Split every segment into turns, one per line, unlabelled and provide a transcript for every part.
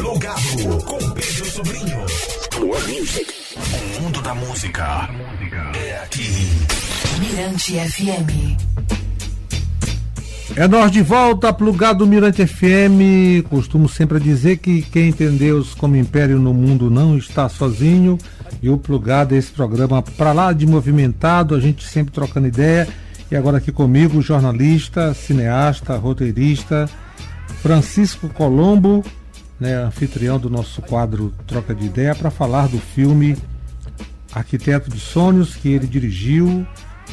Plugado com Pedro Sobrinho. O mundo da música é aqui.
Mirante FM.
É nós de volta, plugado Mirante FM. Costumo sempre dizer que quem tem Deus como império no mundo não está sozinho. E o plugado é esse programa para lá de movimentado, a gente sempre trocando ideia. E agora aqui comigo, jornalista, cineasta, roteirista, Francisco Colombo, né, anfitrião do nosso quadro Troca de Ideia, para falar do filme Arquiteto de Sonhos, que ele dirigiu,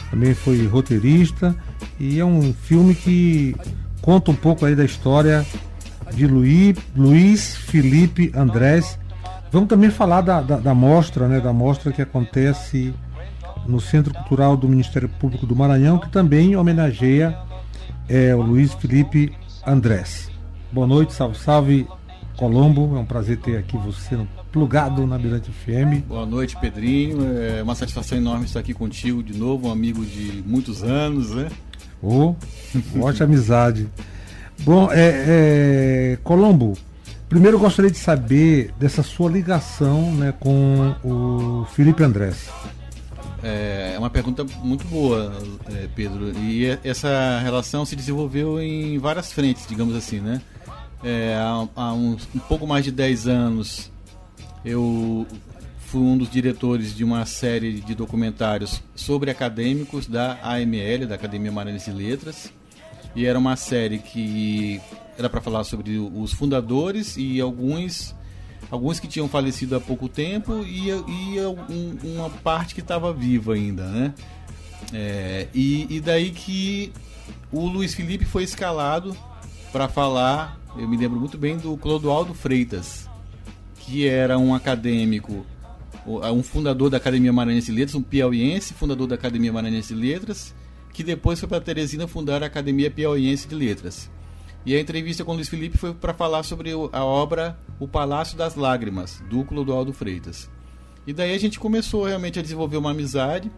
também foi roteirista, e é um filme que conta um pouco aí da história de Luiz, Luiz Felipe Andrés. Vamos também falar da, da, da mostra, né, da mostra que acontece no Centro Cultural do Ministério Público do Maranhão, que também homenageia é, o Luiz Felipe Andrés. Boa noite, salve, salve, Colombo. É um prazer ter aqui você no plugado na Mirante FM.
Boa noite, Pedrinho. É uma satisfação enorme estar aqui contigo de novo, um amigo de muitos anos, né?
Oh, ótima amizade. Bom, é, é, Colombo, primeiro eu gostaria de saber dessa sua ligação né, com o Felipe Andrés.
É, é uma pergunta muito boa, é, Pedro. E essa relação se desenvolveu em várias frentes, digamos assim, né? É, há, há uns, um pouco mais de 10 anos eu fui um dos diretores de uma série de documentários sobre acadêmicos da AML, da Academia Maranhense de Letras. E era uma série que era para falar sobre os fundadores e alguns alguns que tinham falecido há pouco tempo e, e um, uma parte que estava viva ainda, né? É, e, e daí que o Luiz Felipe foi escalado para falar, eu me lembro muito bem do Clodoaldo Freitas, que era um acadêmico, um fundador da Academia Maranhense de Letras, um piauiense, fundador da Academia Maranhense de Letras, que depois foi para Teresina fundar a Academia Piauiense de Letras. E a entrevista com o Luiz Felipe foi para falar sobre a obra O Palácio das Lágrimas, do Clodoaldo Freitas. E daí a gente começou realmente a desenvolver uma amizade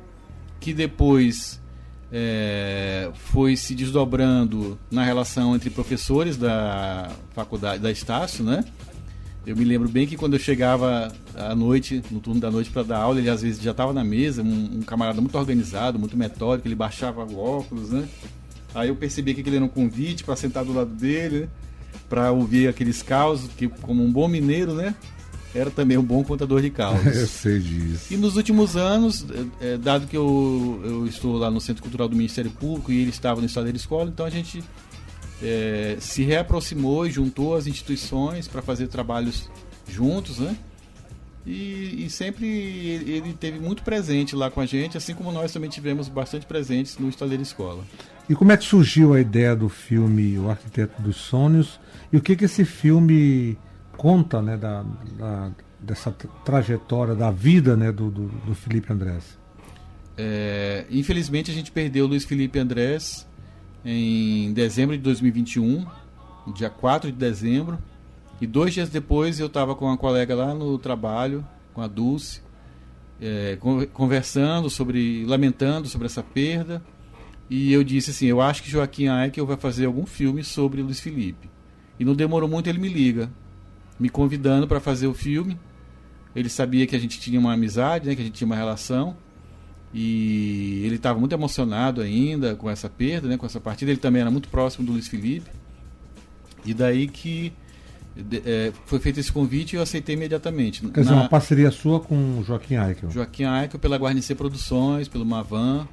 que depois é, foi se desdobrando na relação entre professores da faculdade da Estácio, né? Eu me lembro bem que quando eu chegava à noite, no turno da noite para dar aula, ele às vezes já estava na mesa, um, um, camarada muito organizado, muito metódico, ele baixava o óculos, né? Aí eu percebi que aquele era um convite para sentar do lado dele, né? para ouvir aqueles causos, que como um bom mineiro, né? Era também um bom contador de causas.
eu sei disso.
E nos últimos anos, é, dado que eu, eu estou lá no Centro Cultural do Ministério Público e ele estava no Estado da Escola, então a gente é, se reaproximou e juntou as instituições para fazer trabalhos juntos, né? E, e, sempre ele teve muito presente lá com a gente, assim como nós também tivemos bastante presentes no Estaleiro Escola.
E como é que surgiu a ideia do filme O Arquiteto dos Sonhos e o que que esse filme conta, né, da, da dessa trajetória da vida, né, do, do, do Felipe Andrés?
É, infelizmente a gente perdeu o Luiz Felipe Andrés em dezembro de 2021, dia 4 de dezembro. E dois dias depois eu estava com uma colega lá no trabalho, com a Dulce, é, conversando sobre, lamentando sobre essa perda. E eu disse assim: eu acho que Joaquim Aikel vai fazer algum filme sobre Luiz Felipe. E não demorou muito, ele me liga, me convidando para fazer o filme. Ele sabia que a gente tinha uma amizade, né, que a gente tinha uma relação. E ele estava muito emocionado ainda com essa perda, né, com essa partida. Ele também era muito próximo do Luiz Felipe. E daí que é, foi feito esse convite e eu aceitei imediatamente.
Quer dizer, Na... uma parceria sua com Joaquim Aikel.
Joaquim Aikel pela Guarnecer Produções, pelo Mavan.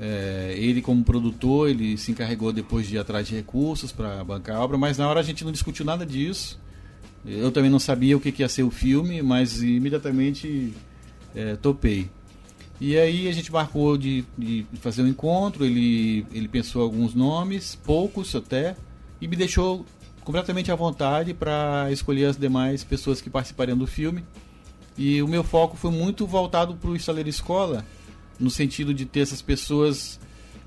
É, ele como produtor, ele se encarregou depois de ir atrás de recursos para bancar a obra, mas na hora a gente não discutiu nada disso. Eu também não sabia o que, que ia ser o filme, mas imediatamente é, topei. E aí a gente marcou de, de fazer um encontro, ele, ele pensou alguns nomes, poucos até, e me deixou completamente à vontade para escolher as demais pessoas que participariam do filme. E o meu foco foi muito voltado para o Estaleiro Escola, no sentido de ter essas pessoas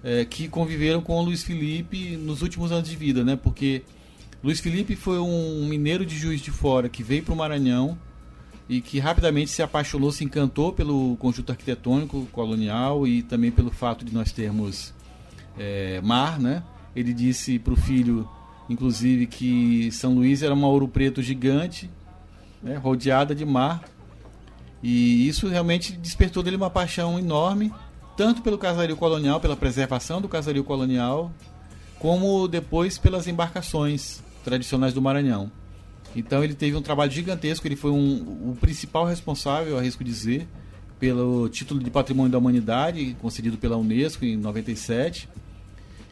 é, que conviveram com o Luiz Felipe nos últimos anos de vida, né? Porque Luiz Felipe foi um mineiro de Juiz de Fora que veio para o Maranhão e que rapidamente se apaixonou, se encantou pelo conjunto arquitetônico colonial e também pelo fato de nós termos é, mar, né? Ele disse para o filho, inclusive, que São Luís era uma ouro preto gigante né, rodeada de mar. E isso realmente despertou dele uma paixão enorme, tanto pelo casario colonial, pela preservação do casario colonial, como depois pelas embarcações tradicionais do Maranhão. Então ele teve um trabalho gigantesco, ele foi um, o principal responsável, arrisco dizer, pelo título de Patrimônio da Humanidade, concedido pela Unesco em 97.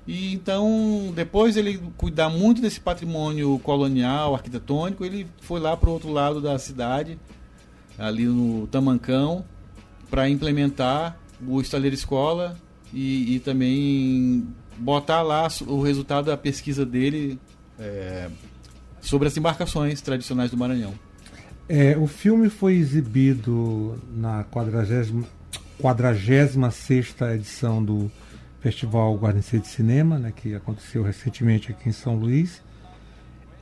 E então, depois ele cuidar muito desse patrimônio colonial, arquitetônico, ele foi lá para o outro lado da cidade, ali no Tamancão, para implementar o estaleiro escola e, e, também botar lá o resultado da pesquisa dele é, sobre as embarcações tradicionais do Maranhão.
É, o filme foi exibido na 46 edição do Festival Guarnecer de Cinema, né, que aconteceu recentemente aqui em São Luís.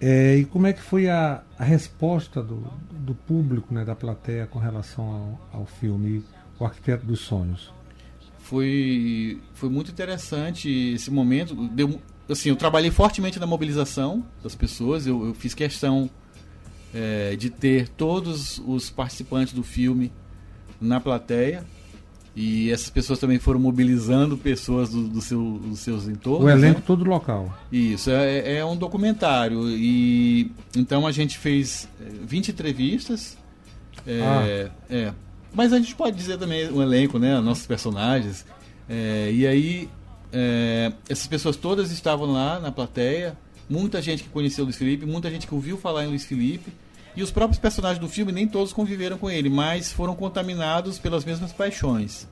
É, e como é que foi a, a resposta do, do, público, né, da plateia, com relação ao, ao filme O Arquiteto dos Sonhos?
Foi, foi muito interessante esse momento. Deu, assim, eu trabalhei fortemente na mobilização das pessoas. Eu, eu fiz questão é, de ter todos os participantes do filme na plateia. E essas pessoas também foram mobilizando pessoas do, do seu, dos seus entornos.
O elenco né? todo local.
Isso, é, é, um documentário. E então a gente fez 20 entrevistas. É, ah. é, mas a gente pode dizer também o elenco, né? Nossos personagens. É, e aí é, essas pessoas todas estavam lá na plateia, muita gente que conheceu Luiz Felipe, muita gente que ouviu falar em Luiz Felipe, e os próprios personagens do filme nem todos conviveram com ele, mas foram contaminados pelas mesmas paixões.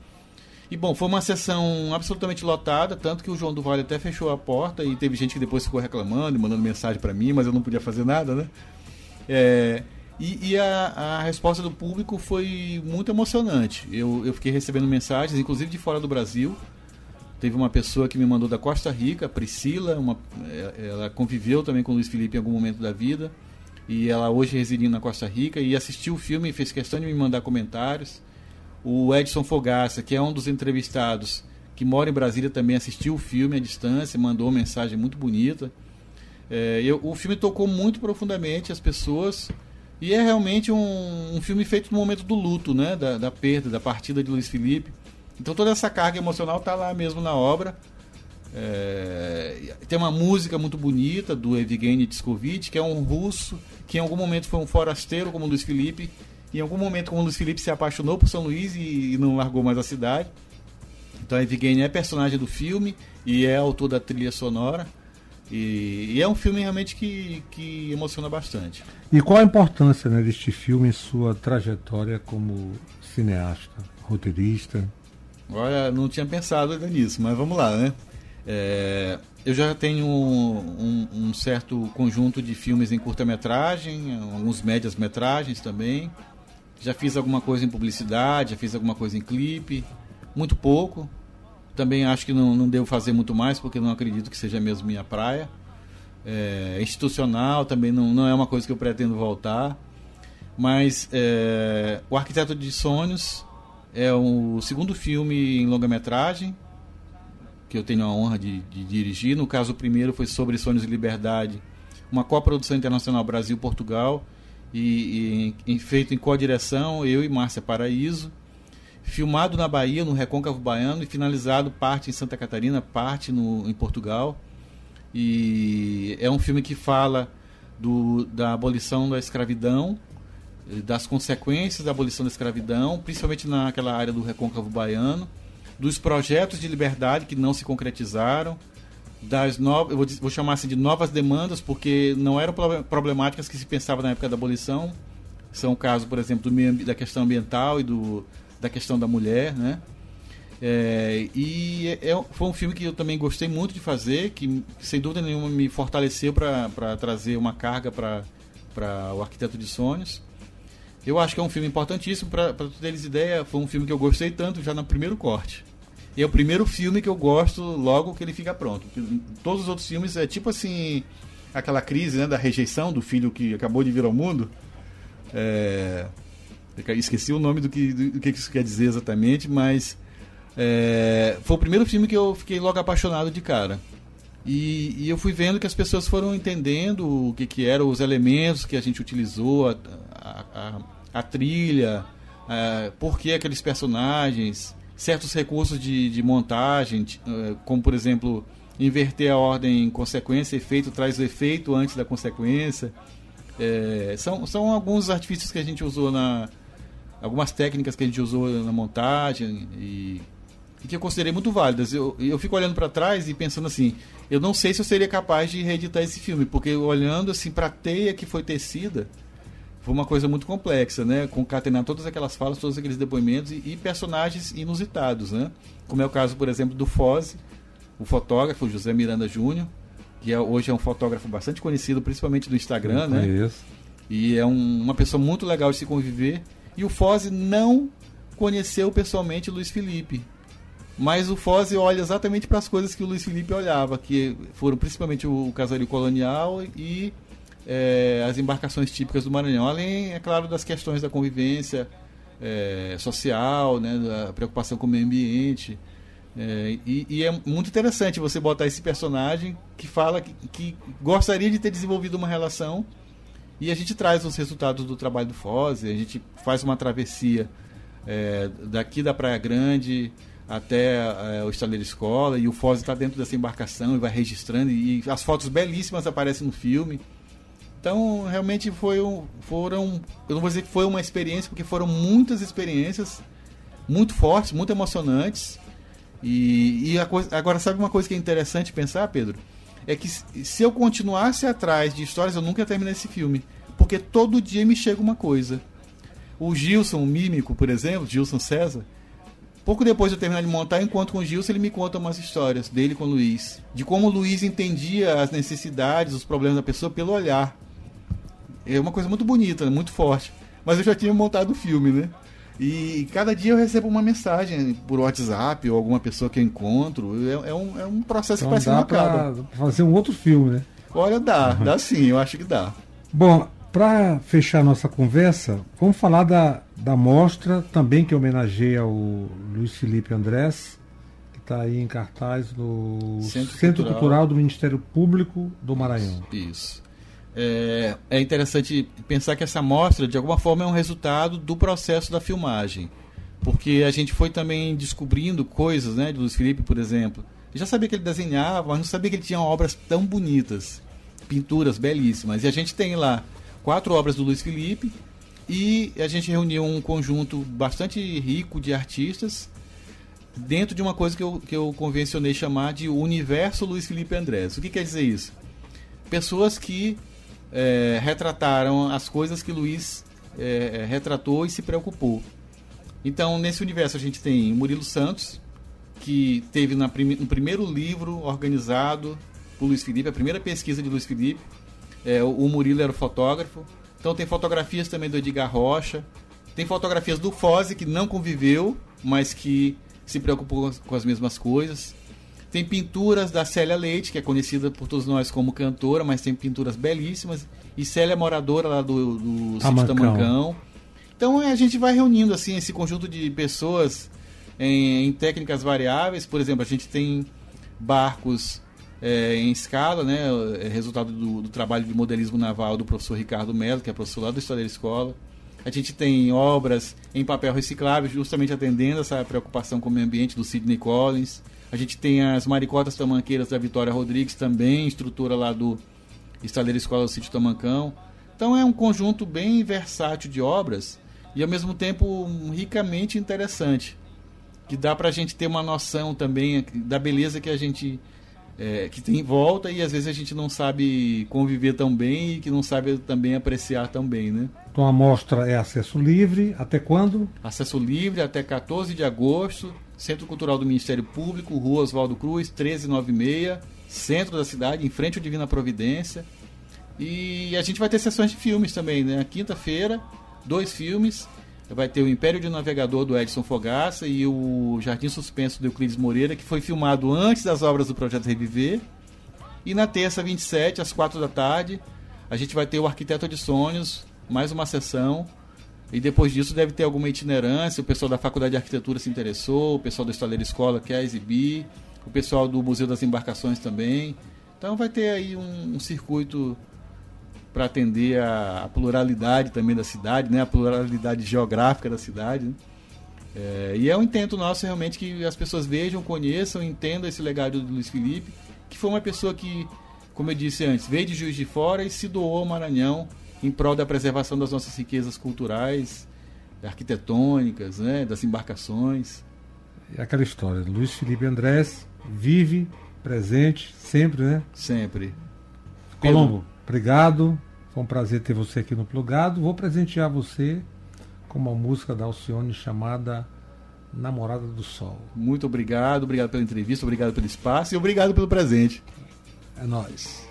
E bom, foi uma sessão absolutamente lotada, tanto que o João do Vale até fechou a porta e teve gente que depois ficou reclamando e mandando mensagem para mim, mas eu não podia fazer nada, né? É, e, e a, a, resposta do público foi muito emocionante. Eu, eu fiquei recebendo mensagens, inclusive de fora do Brasil, Teve uma pessoa que me mandou da Costa Rica, Priscila, uma, é, ela conviveu também com o Luiz Felipe em algum momento da vida. E ela hoje residindo na Costa Rica e assistiu o filme e fez questão de me mandar comentários. O Edson Fogaça, que é um dos entrevistados que mora em Brasília, também assistiu o filme à distância, mandou uma mensagem muito bonita. É, eu, o filme tocou muito profundamente as pessoas e é realmente um, um filme feito no momento do luto, né? Da, da perda, da partida de Luiz Felipe. Então toda essa carga emocional está lá mesmo na obra. É, tem uma música muito bonita do Evgeny Tiskovich, que é um russo que em algum momento foi um forasteiro como Luiz Felipe. E em algum momento, como Luiz Felipe se apaixonou por São Luís e, e não largou mais a cidade. Então Evgeny é personagem do filme e é autor da trilha sonora. E, e, é um filme realmente que, que emociona bastante.
E qual a importância né, deste filme em sua trajetória como cineasta, roteirista?
Olha, não tinha pensado nisso, mas vamos lá, né? É, eu já tenho um, um, um, certo conjunto de filmes em curta-metragem, alguns médias-metragens também. Já fiz alguma coisa em publicidade, já fiz alguma coisa em clipe, muito pouco. Também acho que não, não devo fazer muito mais, porque não acredito que seja mesmo minha praia. É, institucional também não, não é uma coisa que eu pretendo voltar. Mas é, O Arquiteto de Sonhos é o segundo filme em longa-metragem que eu tenho a honra de, de, dirigir. No caso, o primeiro foi sobre Sonhos e Liberdade, uma coprodução internacional Brasil-Portugal, e, e, e, feito em co-direção, eu e Márcia Paraíso. Filmado na Bahia, no Recôncavo Baiano, e finalizado parte em Santa Catarina, parte no, em Portugal. E é um filme que fala do, da abolição da escravidão das consequências da abolição da escravidão, principalmente naquela área do recôncavo baiano, dos projetos de liberdade que não se concretizaram, das novas, vou, vou chamar assim de novas demandas, porque não eram problemáticas que se pensava na época da abolição, são o caso, por exemplo, do meio, da questão ambiental e do, da questão da mulher, né? É, e é, é foi um filme que eu também gostei muito de fazer, que sem dúvida nenhuma me fortaleceu para trazer uma carga para o Arquiteto de Sonhos. Eu acho que é um filme importantíssimo, para tu teres ideia, foi um filme que eu gostei tanto já no primeiro corte. E é o primeiro filme que eu gosto logo que ele fica pronto. Todos os outros filmes é tipo assim, aquela crise né, da rejeição do filho que acabou de vir ao mundo. É... Esqueci o nome do que, do que isso quer dizer exatamente, mas é... foi o primeiro filme que eu fiquei logo apaixonado de cara. E, e, eu fui vendo que as pessoas foram entendendo o que, que eram os elementos que a gente utilizou, a, a a, trilha, uh, por que aqueles personagens, certos recursos de, de montagem, uh, como por exemplo inverter a ordem em consequência, efeito traz o efeito antes da consequência. É, são, são alguns artifícios que a gente usou na. algumas técnicas que a gente usou na montagem e, e que eu considerei muito válidas. Eu, eu fico olhando para trás e pensando assim: eu não sei se eu seria capaz de reeditar esse filme, porque olhando assim para a teia que foi tecida foi uma coisa muito complexa, né? Concatenar todas aquelas falas, todos aqueles depoimentos e, e, personagens inusitados, né? Como é o caso, por exemplo, do Foz, o fotógrafo José Miranda Júnior, que é, hoje é um fotógrafo bastante conhecido, principalmente do Instagram, né? E é um, uma pessoa muito legal de se conviver. E o Foz não conheceu pessoalmente o Luiz Felipe. Mas o Foz olha exatamente para as coisas que o Luiz Felipe olhava, que foram principalmente o casario colonial e é, as embarcações típicas do Maranhão, além, é claro, das questões da convivência é, social, né, da preocupação com o meio ambiente. É, e, e, é muito interessante você botar esse personagem que fala que, que, gostaria de ter desenvolvido uma relação e a gente traz os resultados do trabalho do Foz, a gente faz uma travessia é, daqui da Praia Grande até é, o Estaleiro Escola e o Foz está dentro dessa embarcação e vai registrando e as fotos belíssimas aparecem no filme. Então, realmente foi um, foram, eu não vou dizer que foi uma experiência, porque foram muitas experiências muito fortes, muito emocionantes. E, e coisa, agora, sabe uma coisa que é interessante pensar, Pedro? É que se eu continuasse atrás de histórias, eu nunca ia terminar esse filme. Porque todo dia me chega uma coisa. O Gilson, o mímico, por exemplo, Gilson César, pouco depois de eu terminar de montar, enquanto com o Gilson, ele me conta umas histórias dele com o Luiz. De como o Luiz entendia as necessidades, os problemas da pessoa pelo olhar. É uma coisa muito bonita, muito forte. Mas eu já tinha montado o filme, né? E cada dia eu recebo uma mensagem por WhatsApp ou alguma pessoa que eu encontro. É, é um, é um processo então que parece
dá acaba. fazer um outro filme, né?
Olha, dá, uhum. dá sim, eu acho que dá.
Bom, para fechar nossa conversa, vamos falar da, da mostra também que homenageia o Luiz Felipe Andrés, que está aí em cartaz no Centro, Centro Cultural. Cultural do Ministério Público do Maranhão.
Isso é, é interessante pensar que essa mostra, de alguma forma, é um resultado do processo da filmagem. Porque a gente foi também descobrindo coisas, né, de Luiz Felipe, por exemplo. Eu já sabia que ele desenhava, mas não sabia que ele tinha obras tão bonitas, pinturas belíssimas. E a gente tem lá quatro obras do Luiz Felipe e a gente reuniu um conjunto bastante rico de artistas dentro de uma coisa que eu, que eu convencionei chamar de Universo Luiz Felipe Andrés. O que quer dizer isso? Pessoas que é, retrataram as coisas que Luiz é, retratou e se preocupou. Então, nesse universo, a gente tem Murilo Santos, que teve na no primeiro livro organizado por Luiz Felipe, a primeira pesquisa de Luiz Felipe. É, o Murilo era o fotógrafo. Então, tem fotografias também do Edgar Rocha. Tem fotografias do Foze, que não conviveu, mas que se preocupou com as mesmas coisas. Tem pinturas da Célia Leite, que é conhecida por todos nós como cantora, mas tem pinturas belíssimas. E Célia é moradora lá do, do sítio Tamancão. Então a gente vai reunindo assim esse conjunto de pessoas em, em técnicas variáveis. Por exemplo, a gente tem barcos é, em escala, né? É resultado do, do, trabalho de modelismo naval do professor Ricardo Melo, que é professor lá do História da Escola. A gente tem obras em papel reciclável, justamente atendendo essa preocupação com o meio ambiente do Sidney Collins. A gente tem as maricotas tamanqueiras da Vitória Rodrigues, também estrutura lá do Estaleiro Escola do Sítio Tamancão. Então é um conjunto bem versátil de obras e ao mesmo tempo ricamente interessante, que dá para a gente ter uma noção também da beleza que a gente é, que tem em volta e às vezes a gente não sabe conviver tão bem e que não sabe também apreciar tão bem, né?
Então a mostra é acesso livre, até quando?
Acesso livre até 14 de agosto, Centro Cultural do Ministério Público, Rua Oswaldo Cruz, 1396, centro da cidade, em frente ao Divina Providência. E a gente vai ter sessões de filmes também, né? Quinta-feira, dois filmes. Vai ter o Império de Navegador do Edson Fogaça e o Jardim Suspenso do Euclides Moreira, que foi filmado antes das obras do Projeto Reviver. E na terça, 27, às 4 da tarde, a gente vai ter o Arquiteto de Sonhos, mais uma sessão e depois disso deve ter alguma itinerância. O pessoal da Faculdade de Arquitetura se interessou, o pessoal da Estaleira Escola quer exibir, o pessoal do Museu das Embarcações também. Então vai ter aí um, um circuito para atender a, a, pluralidade também da cidade, né? a pluralidade geográfica da cidade. Né? É, e é um intento nosso realmente que as pessoas vejam, conheçam, entendam esse legado do Luiz Felipe, que foi uma pessoa que, como eu disse antes, veio de Juiz de Fora e se doou ao Maranhão em prol da preservação das nossas riquezas culturais, arquitetônicas, né? das embarcações.
É aquela história, Luiz Felipe Andrés vive, presente, sempre, né?
Sempre.
Colombo, obrigado. Foi um prazer ter você aqui no Plugado. Vou presentear você com uma música da Alcione chamada Namorada do Sol.
Muito obrigado, obrigado pela entrevista, obrigado pelo espaço e obrigado pelo presente.
É nóis.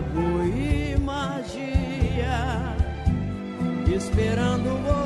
bomba, e magia, esperando você.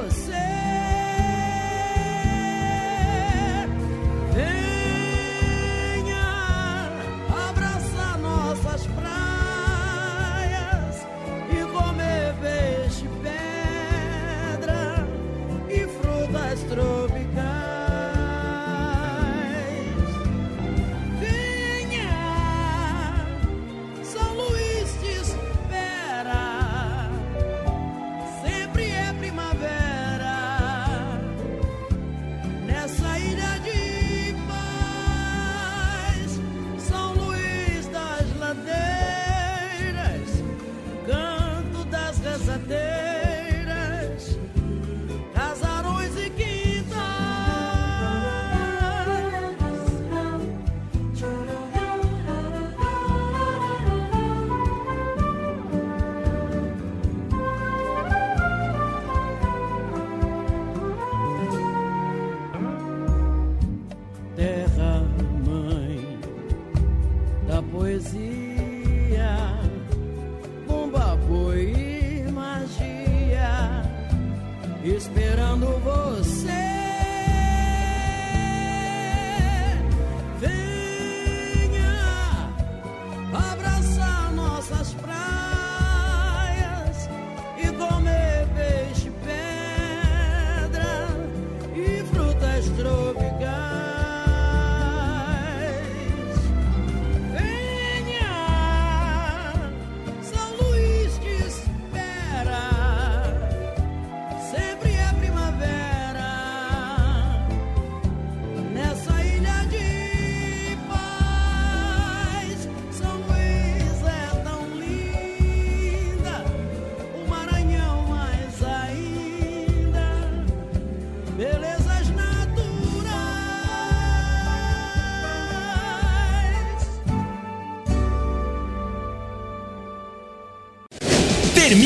poesia, bomba, boi e magia, esperando você.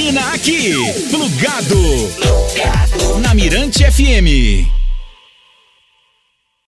Termina aqui, plugado, plugado. na Mirante FM.